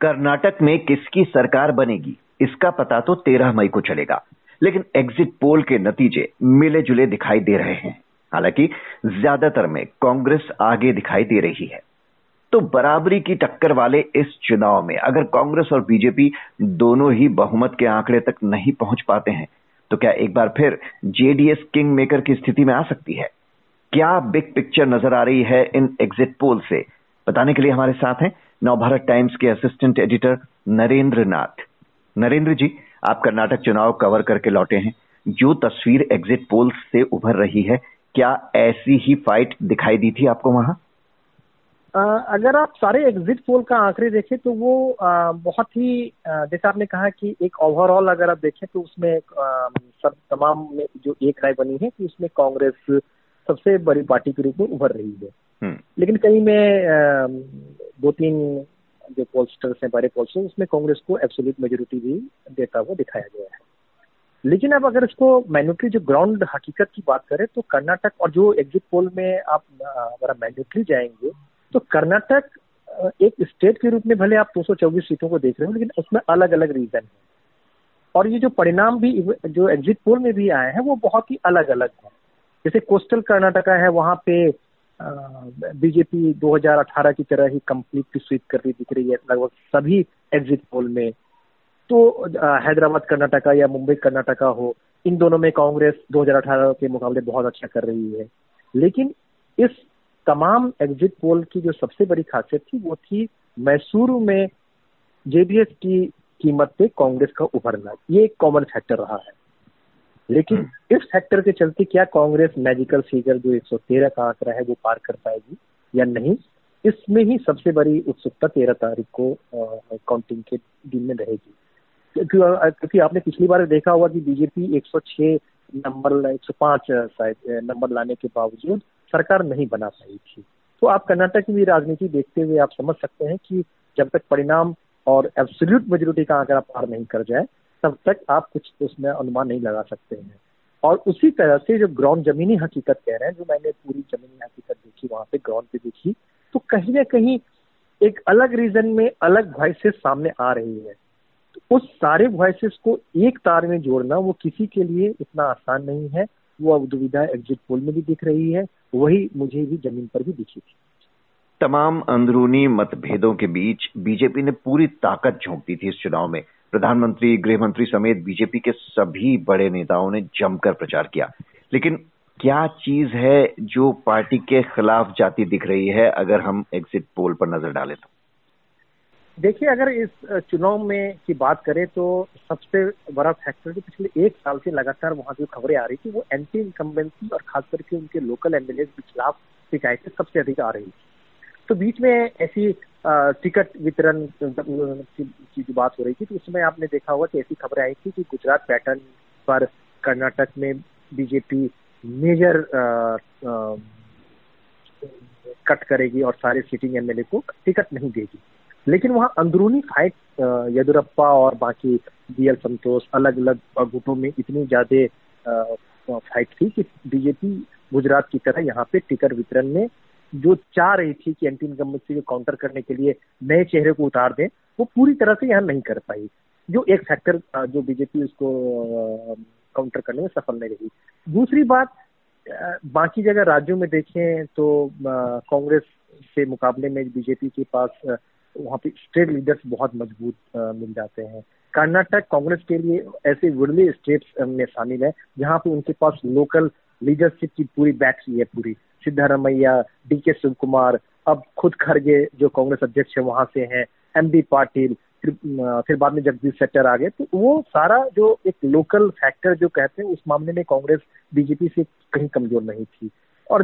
कर्नाटक में किसकी सरकार बनेगी? इसका पता तो तेरह मई को चलेगा। लेकिन एग्जिट पोल के नतीजे मिले जुले दिखाई दे रहे हैं। हालाँकि, ज़्यादातर में कांग्रेस आगे दिखाई दे रही है। तो बराबरी की टक्कर वाले इस चुनाव में अगर कांग्रेस और बीजेपी दोनों ही बहुमत के आंकड़े तक नहीं पहुँच पाते हैं तो क्या एक बार फिर जेडीएस किंग मेकर की स्थिति में आ सकती है? क्या बिग पिक्चर नज़र आ रही है इन एग्जिट पोल से? बताने के लिए हमारे साथ हैं नवभारत टाइम्स के असिस्टेंट एडिटर नरेंद्र नाथ। नरेंद्र जी आप कर्नाटक चुनाव कवर करके लौटे हैं। जो तस्वीर एग्जिट पोल से उभर रही है क्या ऐसी ही फाइट दिखाई दी थी आपको वहाँ? अगर आप सारे एग्जिट पोल का आंकड़े देखें तो वो आ, बहुत ही जैसे आपने कहा कि एक ओवरऑल अगर आप देखें तो उसमें आ, सब तमाम में जो एक राय बनी है कि उसमें कांग्रेस सबसे बड़ी पार्टी के रूप में उभर रही है। लेकिन कहीं में दो तीन जो पोलस्टर्स हैं बड़े पोलस्टर्स उसमें कांग्रेस को एब्सोल्यूट मेजोरिटी भी देता हुआ दिखाया गया है। लेकिन अब अगर इसको मैन्युटरी जो ग्राउंड हकीकत की बात करें तो कर्नाटक और जो एग्जिट पोल में आप, अगर मैन्युटरी जाएँगे तो कर्नाटक एक स्टेट के रूप में भले आप 224 सीटों को देख रहे हो, लेकिन उसमें अलग अलग रीजन है। और ये जो परिणाम भी, जो एग्जिट पोल में भी आए हैं, वो बहुत ही अलग अलग है। जैसे कोस्टल कर्नाटका है, वहाँ पे बीजेपी 2018 की तरह ही कंप्लीटली स्वीप कर रही दिख रही है लगभग सभी एग्जिट पोल में। तो हैदराबाद, कर्नाटका या मुंबई, कर्नाटका हो, इन दोनों में कांग्रेस 2018 के मुकाबले बहुत अच्छा कर रही है। लेकिन इस तमाम एग्जिट पोल की जो सबसे बड़ी खासियत थी, वो थी मैसूर में जेडीएस की कीमत पे कांग्रेस का उभरना। ये एक कॉमन फैक्टर रहा है। लेकिन हम्म। इस फैक्टर के चलते क्या कांग्रेस मैजिकल फिगर जो 113 का आंकड़ा है वो पार कर पाएगी या नहीं? इसमें ही सबसे बड़ी उत्सुकता तेरह तारीख को काउंटिंग के दिन में रहेगी। क्योंकि आपने पिछली बार देखा होगा कि बीजेपी 106 नंबर 105 शायद नंबर लाने के बावजूद सरकार नहीं बना पाई थी। तो आप कर्नाटक की भी राजनीति देखते हुए आप समझ सकते हैं कि जब तक परिणाम और एब्सोल्यूट मेजोरिटी का आंकड़ा पार नहीं कर जाए तब तक आप कुछ उसमें अनुमान नहीं लगा सकते हैं। और उसी तरह से जो ग्राउंड जमीनी हकीकत कह रहे हैं, जो मैंने पूरी जमीनी हकीकत देखी, वहाँ पे ग्राउंड पे देखी तो कहीं ना कहीं एक अलग रीजन में अलग वॉइसेस सामने आ रही है। तो उस सारे वॉइसेस को एक तार में जोड़ना वो किसी के लिए इतना आसान नहीं है। वो अब दुविधा एग्जिट पोल में भी दिख रही है, वही मुझे भी ज़मीन पर भी दिखी थी। तमाम अंदरूनी मतभेदों के बीच बीजेपी ने पूरी ताकत झोंक दी थी इस चुनाव में। प्रधानमंत्री गृह मंत्री समेत बीजेपी के सभी बड़े नेताओं ने जमकर प्रचार किया। लेकिन क्या चीज़ है जो पार्टी के खिलाफ जाती दिख रही है, अगर हम एग्जिट पोल पर नज़र डालें तो? देखिए, अगर इस चुनाव में की बात करें तो सबसे बड़ा फैक्टर जो पिछले एक साल से लगातार वहाँ जो खबरें आ रही थी, वो एंटी इनकम्बेंसी और खास करके उनके लोकल एमएलए के खिलाफ शिकायतें सबसे अधिक आ रही थी। तो बीच में ऐसी टिकट वितरण की जो बात हो रही थी तो उसमें आपने देखा होगा कि ऐसी खबरें आई थी कि गुजरात पैटर्न पर कर्नाटक में बीजेपी मेजर कट करेगी और सारे सिटिंग एमएलए को टिकट नहीं देगी। लेकिन वहाँ अंदरूनी फाइट येदुरप्पा और बाकी बीएल संतोष अलग अलग गुटों में इतनी ज़्यादा फाइट थी कि बीजेपी गुजरात की तरह यहाँ पे टिकट वितरण में जो चाह रही थी कि एंटी इनकम्बेंसी को काउंटर करने के लिए नए चेहरे को उतार दें, वो पूरी तरह से यहाँ नहीं कर पाई। जो एक फैक्टर जो बीजेपी उसको काउंटर करने में सफल नहीं रही। दूसरी बात बाकी जगह राज्यों में देखें तो कांग्रेस के मुकाबले में बीजेपी के पास वहाँ पे स्टेट लीडर्स बहुत मज़बूत मिल जाते हैं। कर्नाटक कांग्रेस के लिए ऐसे वुडली स्टेट्स में शामिल है, जहाँ पे उनके पास लोकल लीडरशिप की पूरी बैटरी है पूरी। सिद्धारमैया डी के शिव कुमार अब खुद खड़गे जो कांग्रेस अध्यक्ष है, वहाँ से हैं एम बी पाटिल फिर फिर बाद में जगदीश शेट्टर आ गए तो वो सारा जो एक लोकल फैक्टर जो कहते हैं, उस मामले में कांग्रेस बीजेपी से कहीं कमज़ोर नहीं थी। और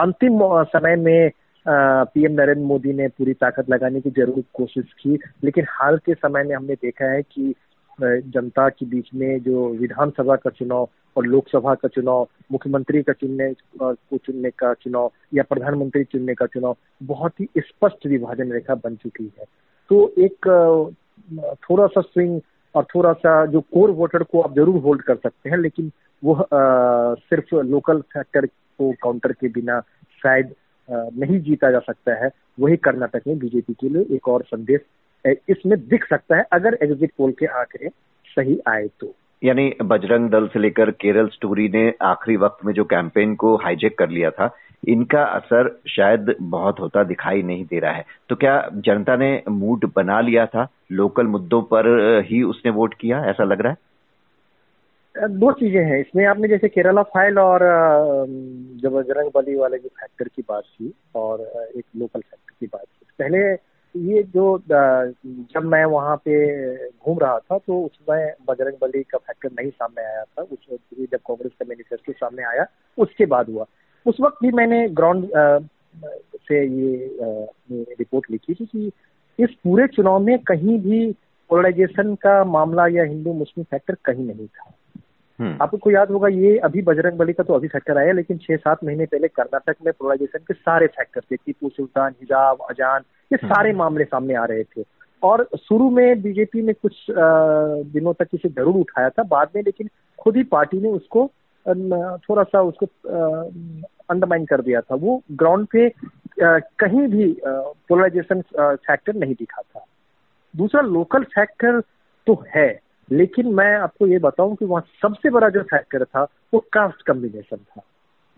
अंतिम समय में पीएम नरेंद्र मोदी ने पूरी ताकत लगाने की ज़रूर कोशिश की, लेकिन हाल के समय में हमने देखा है कि जनता के बीच में जो विधानसभा का चुनाव और लोकसभा का चुनाव, मुख्यमंत्री का चुनने को चुनने का चुनाव या प्रधानमंत्री चुनने का चुनाव बहुत ही स्पष्ट विभाजन रेखा बन चुकी है। तो एक थोड़ा सा स्विंग और थोड़ा सा जो कोर वोटर को आप ज़रूर होल्ड कर सकते हैं, लेकिन वो सिर्फ़ लोकल फैक्टर को काउंटर के बिना शायद नहीं जीता जा सकता है। वही कर्नाटक में बीजेपी के लिए एक और संदेश इसमें दिख सकता है, अगर एग्जिट पोल के आंकड़े सही आए तो। यानी बजरंग दल से लेकर केरल स्टोरी ने आखिरी वक्त में जो कैंपेन को हाईजेक कर लिया था, इनका असर शायद बहुत होता दिखाई नहीं दे रहा है। तो क्या जनता ने मूड बना लिया था? लोकल मुद्दों पर ही उसने वोट किया, ऐसा लग रहा है? दो चीज़ें हैं। इसमें आपने जैसे केरला फ़ाइल और जब बजरंग बली वाले जो फैक्टर की बात की और एक लोकल फैक्टर की बात की। पहले ये जो जब मैं वहाँ पे घूम रहा था तो उसमें बजरंग बली का फैक्टर नहीं सामने आया था उस जब कांग्रेस का मैनिफेस्टो सामने आया, उसके बाद हुआ उस वक्त भी मैंने ग्राउंड से ये रिपोर्ट लिखी थी कि इस पूरे चुनाव में कहीं भी पोलराइजेशन का मामला या हिंदू मुस्लिम फैक्टर कहीं नहीं था। आपको याद होगा ये अभी बजरंग बली का तो अभी फैक्टर आया लेकिन छह सात महीने पहले कर्नाटक में पोलराइजेशन के सारे फैक्टर थे टीपू सुल्तान हिजाब अजान ये हम्म। सारे मामले सामने आ रहे थे। और शुरू में बीजेपी ने कुछ दिनों तक इसे ज़रूर उठाया था बाद में लेकिन खुद ही पार्टी ने उसको थोड़ा सा उसको अंडरमाइन कर दिया था। वो ग्राउंड पे कहीं भी पोलराइजेशन फैक्टर नहीं दिखा था। दूसरा लोकल फैक्टर तो है लेकिन मैं आपको ये बताऊँ कि वहाँ सबसे बड़ा जो फैक्टर था वो कास्ट कम्बिनेशन था।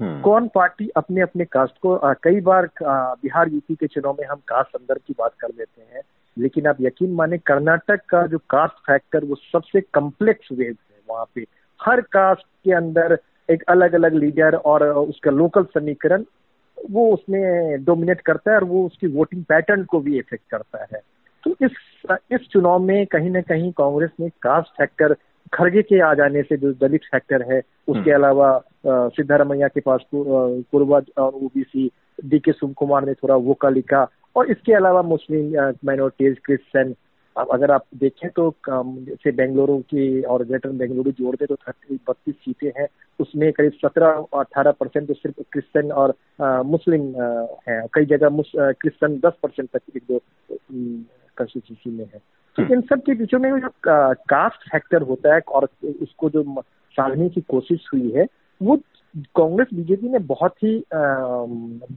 हम्म। कौन पार्टी अपने अपने कास्ट को आ, कई बार आ, बिहार यूपी के चुनाव में हम कास्ट संदर्भ की बात कर लेते हैं लेकिन आप यकीन माने कर्नाटक का जो कास्ट फैक्टर वो सबसे कम्प्लेक्स वेव है वहाँ पे। हर कास्ट के अंदर एक अलग अलग लीडर और उसका लोकल समीकरण वो उसमें डोमिनेट करता है और वो उसकी वोटिंग पैटर्न को भी इफ़ेक्ट करता है। तो इस इस चुनाव में कहीं ना कहीं कांग्रेस ने कास्ट फैक्टर खड़गे के आ जाने से जो दलित फैक्टर है उसके हम्म। अलावा सिद्धारमैया के पास पूर्वज और ओबीसी डी के सुम कुमार ने थोड़ा वो का लिखा। और इसके अलावा मुस्लिम माइनॉरिटीज क्रिश्चियन अब अगर आप देखें तो जैसे बेंगलुरु की और ग्रेटर बेंगलुरु जोड़ दे तो थर्टी बत्तीस सीटें हैं। उसमें करीब सत्रह अठारह परसेंट तो सिर्फ़ क्रिश्चियन और मुस्लिम हैं। कई जगह क्रिश्चियन दस परसेंट तक एक दो कंस्टिट्यूशन में है। तो इन सब के बीचों में जो कास्ट फैक्टर होता है और उसको जो साधने की कोशिश हुई है वो कांग्रेस बीजेपी ने बहुत ही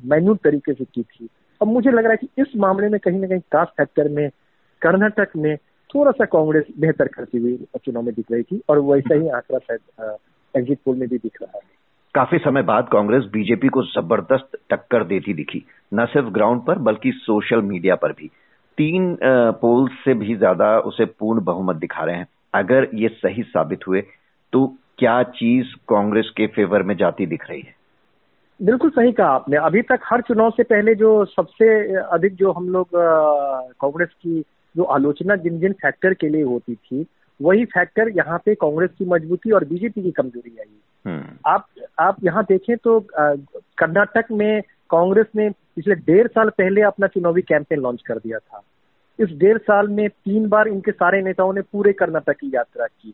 मैन्यूट तरीके से की थी। अब मुझे लग रहा है कि इस मामले में कहीं ना कहीं कास्ट फैक्टर में कर्नाटक में थोड़ा सा कांग्रेस बेहतर करती हुई चुनाव में दिख रही थी और वैसा ही आंकड़ा शायद एग्जिट पोल में भी दिख रहा है। काफ़ी समय बाद कांग्रेस बीजेपी को ज़बरदस्त टक्कर देती दिखी न सिर्फ़ ग्राउंड पर बल्कि सोशल मीडिया पर भी। तीन पोल्स से भी ज़्यादा उसे पूर्ण बहुमत दिखा रहे हैं। अगर ये सही साबित हुए तो क्या चीज़ कांग्रेस के फेवर में जाती दिख रही है? बिल्कुल सही कहा आपने। अभी तक हर चुनाव से पहले जो सबसे अधिक जो हम लोग कांग्रेस की जो आलोचना जिन जिन फैक्टर के लिए होती थी वही फैक्टर यहाँ पे कांग्रेस की मजबूती और बीजेपी की कमज़ोरी आई। हम्म। आप आप यहाँ देखें तो कर्नाटक में कांग्रेस ने पिछले डेढ़ साल पहले अपना चुनावी कैंपेन लॉन्च कर दिया था। इस डेढ़ साल में तीन बार इनके सारे नेताओं ने पूरे कर्नाटक की यात्रा की।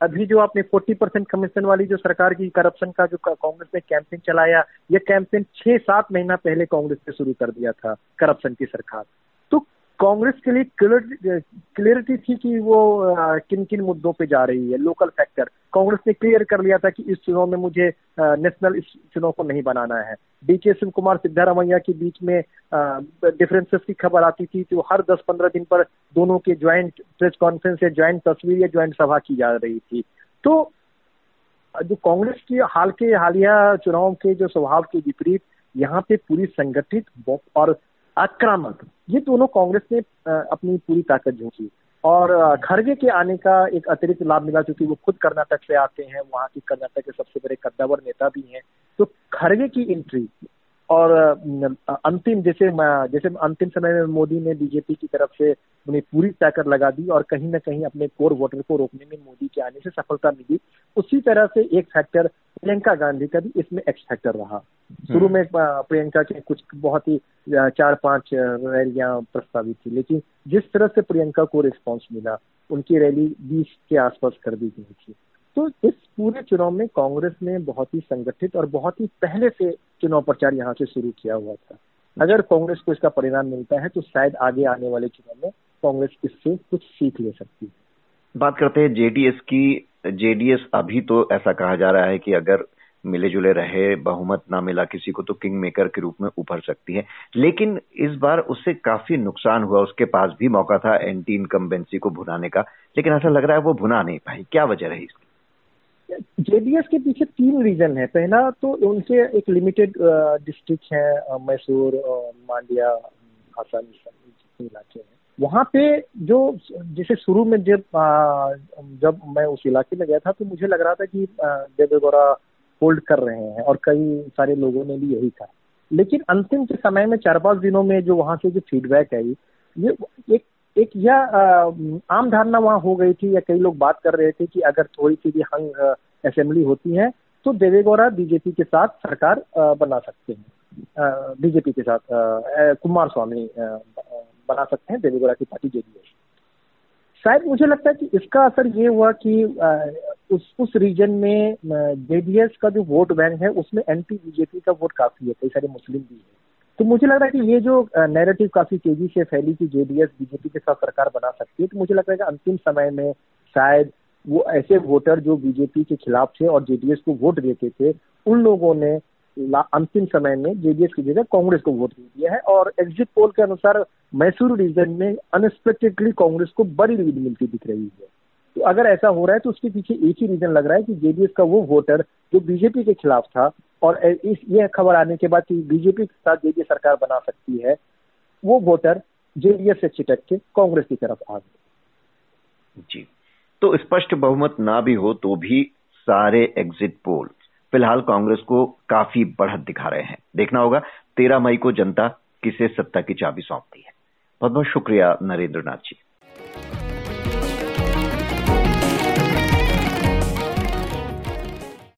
अभी जो आपने 40 परसेंट कमीशन वाली जो सरकार की करप्शन का जो कांग्रेस ने कैंपेन चलाया, ये कैंपेन छह सात महीना पहले कांग्रेस ने शुरू कर दिया था, करप्शन की सरकार। तो कांग्रेस के लिए क्लियरिटी थी कि वो किन किन मुद्दों पे जा रही है, लोकल फैक्टर। कांग्रेस ने क्लियर कर लिया था कि इस चुनाव में मुझे नेशनल इस चुनाव को नहीं बनाना है। डी के शिव कुमार सिद्धारमैया के बीच में डिफरेंसेस की खबर आती थी तो हर दस पंद्रह दिन पर दोनों के ज्वाइंट प्रेस कॉन्फ्रेंस या ज्वाइंट तस्वीर या ज्वाइंट सभा की जा रही थी। तो जो कांग्रेस की हाल के हालिया चुनाव के जो स्वभाव के विपरीत, यहाँ पे पूरी संगठित और आक्रामक, ये दोनों कांग्रेस ने अपनी पूरी ताकत झोंकी। और खड़गे के आने का एक अतिरिक्त लाभ मिला क्योंकि वो खुद कर्नाटक से आते हैं, वहाँ की कर्नाटक के सबसे बड़े कद्दावर नेता भी हैं। तो खड़गे की एंट्री और अंतिम जैसे जैसे अंतिम समय में मोदी ने बीजेपी की तरफ़ से उन्हें पूरी ताकत लगा दी और कहीं ना कहीं अपने कोर वोटर को रोकने में मोदी के आने से सफलता मिली। उसी तरह से एक फैक्टर प्रियंका गांधी का भी इसमें एक्स फैक्टर रहा। शुरू में प्रियंका के कुछ बहुत ही चार पाँच रैलियाँ प्रस्तावित थी लेकिन जिस तरह से प्रियंका को रिस्पॉन्स मिला उनकी रैली बीस के आसपास कर दी गई थी। तो इस पूरे चुनाव में कांग्रेस ने बहुत ही संगठित और बहुत ही पहले से चुनाव प्रचार यहाँ से शुरू किया हुआ था। अगर कांग्रेस को इसका परिणाम मिलता है तो शायद आगे आने वाले चुनाव में कांग्रेस इससे कुछ सीख ले सकती है। बात करते हैं जेडीएस की। जेडीएस अभी तो ऐसा कहा जा रहा है कि अगर मिले जुले रहे बहुमत ना मिला किसी को तो किंग मेकर के रूप में उभर सकती है। लेकिन इस बार उससे काफ़ी नुकसान हुआ। उसके पास भी मौका था एंटी इनकम्बेंसी को भुनाने का। लेकिन ऐसा लग रहा है वो भुना नहीं पाई। क्या वजह रही इसकी? जेडीएस के पीछे तीन रीजन है। पहला तो उनके एक लिमिटेड डिस्ट्रिक्ट है मैसूर मांडिया आसाम इलाके हैं। वहाँ पे जो जैसे शुरू में जब जब मैं उस इलाके में गया था तो मुझे लग रहा था कि देवेगौड़ा होल्ड कर रहे हैं और कई सारे लोगों ने भी यही कहा। लेकिन अंतिम के समय में चार पाँच दिनों में जो वहाँ से जो फीडबैक आई, ये एक एक यह आम धारणा वहाँ हो गई थी या कई लोग बात कर रहे थे कि अगर थोड़ी सी भी हंग असेंबली होती है तो देवेगौड़ा बीजेपी के साथ सरकार बना सकते हैं। बीजेपी के साथ कुमार स्वामी बना सकते हैं, देवेगौड़ा की पार्टी जेडीएस शायद मुझे लगता है कि इसका असर ये हुआ कि उस उस रीजन में जेडीएस का जो वोट बैंक है, उसमें एंटी बीजेपी का वोट काफ़ी है, कई सारे मुस्लिम भी है। तो मुझे लग रहा है कि ये जो नैरेटिव काफ़ी तेज़ी से फैली कि जेडीएस बीजेपी के साथ सरकार बना सकती है तो मुझे लग रहा है कि अंतिम समय में शायद वो ऐसे वोटर जो बीजेपी के खिलाफ थे और जेडीएस को वोट देते थे, उन लोगों ने अंतिम समय में जेडीएस की जगह कांग्रेस को वोट दे दिया है और एग्जिट पोल के अनुसार मैसूर रीजन में अनएक्सपेक्टेडली कांग्रेस को बड़ी लीड मिलती दिख रही है। तो अगर ऐसा हो रहा है तो उसके पीछे एक ही रीजन लग रहा है कि जेडीएस का वो वोटर जो बीजेपी के खिलाफ था और इस ये खबर आने के बाद कि बीजेपी के साथ जेडीएस सरकार बना सकती है, वो वोटर जेडीएस से छिटक के कांग्रेस की तरफ़ आ गए। जी। तो स्पष्ट बहुमत ना भी हो तो भी सारे एग्जिट पोल फ़िलहाल कांग्रेस को काफ़ी बढ़त दिखा रहे हैं। देखना होगा, तेरह मई को जनता किसे सत्ता की चाबी सौंपती है। बहुत बहुत शुक्रिया नरेंद्र नाथ जी।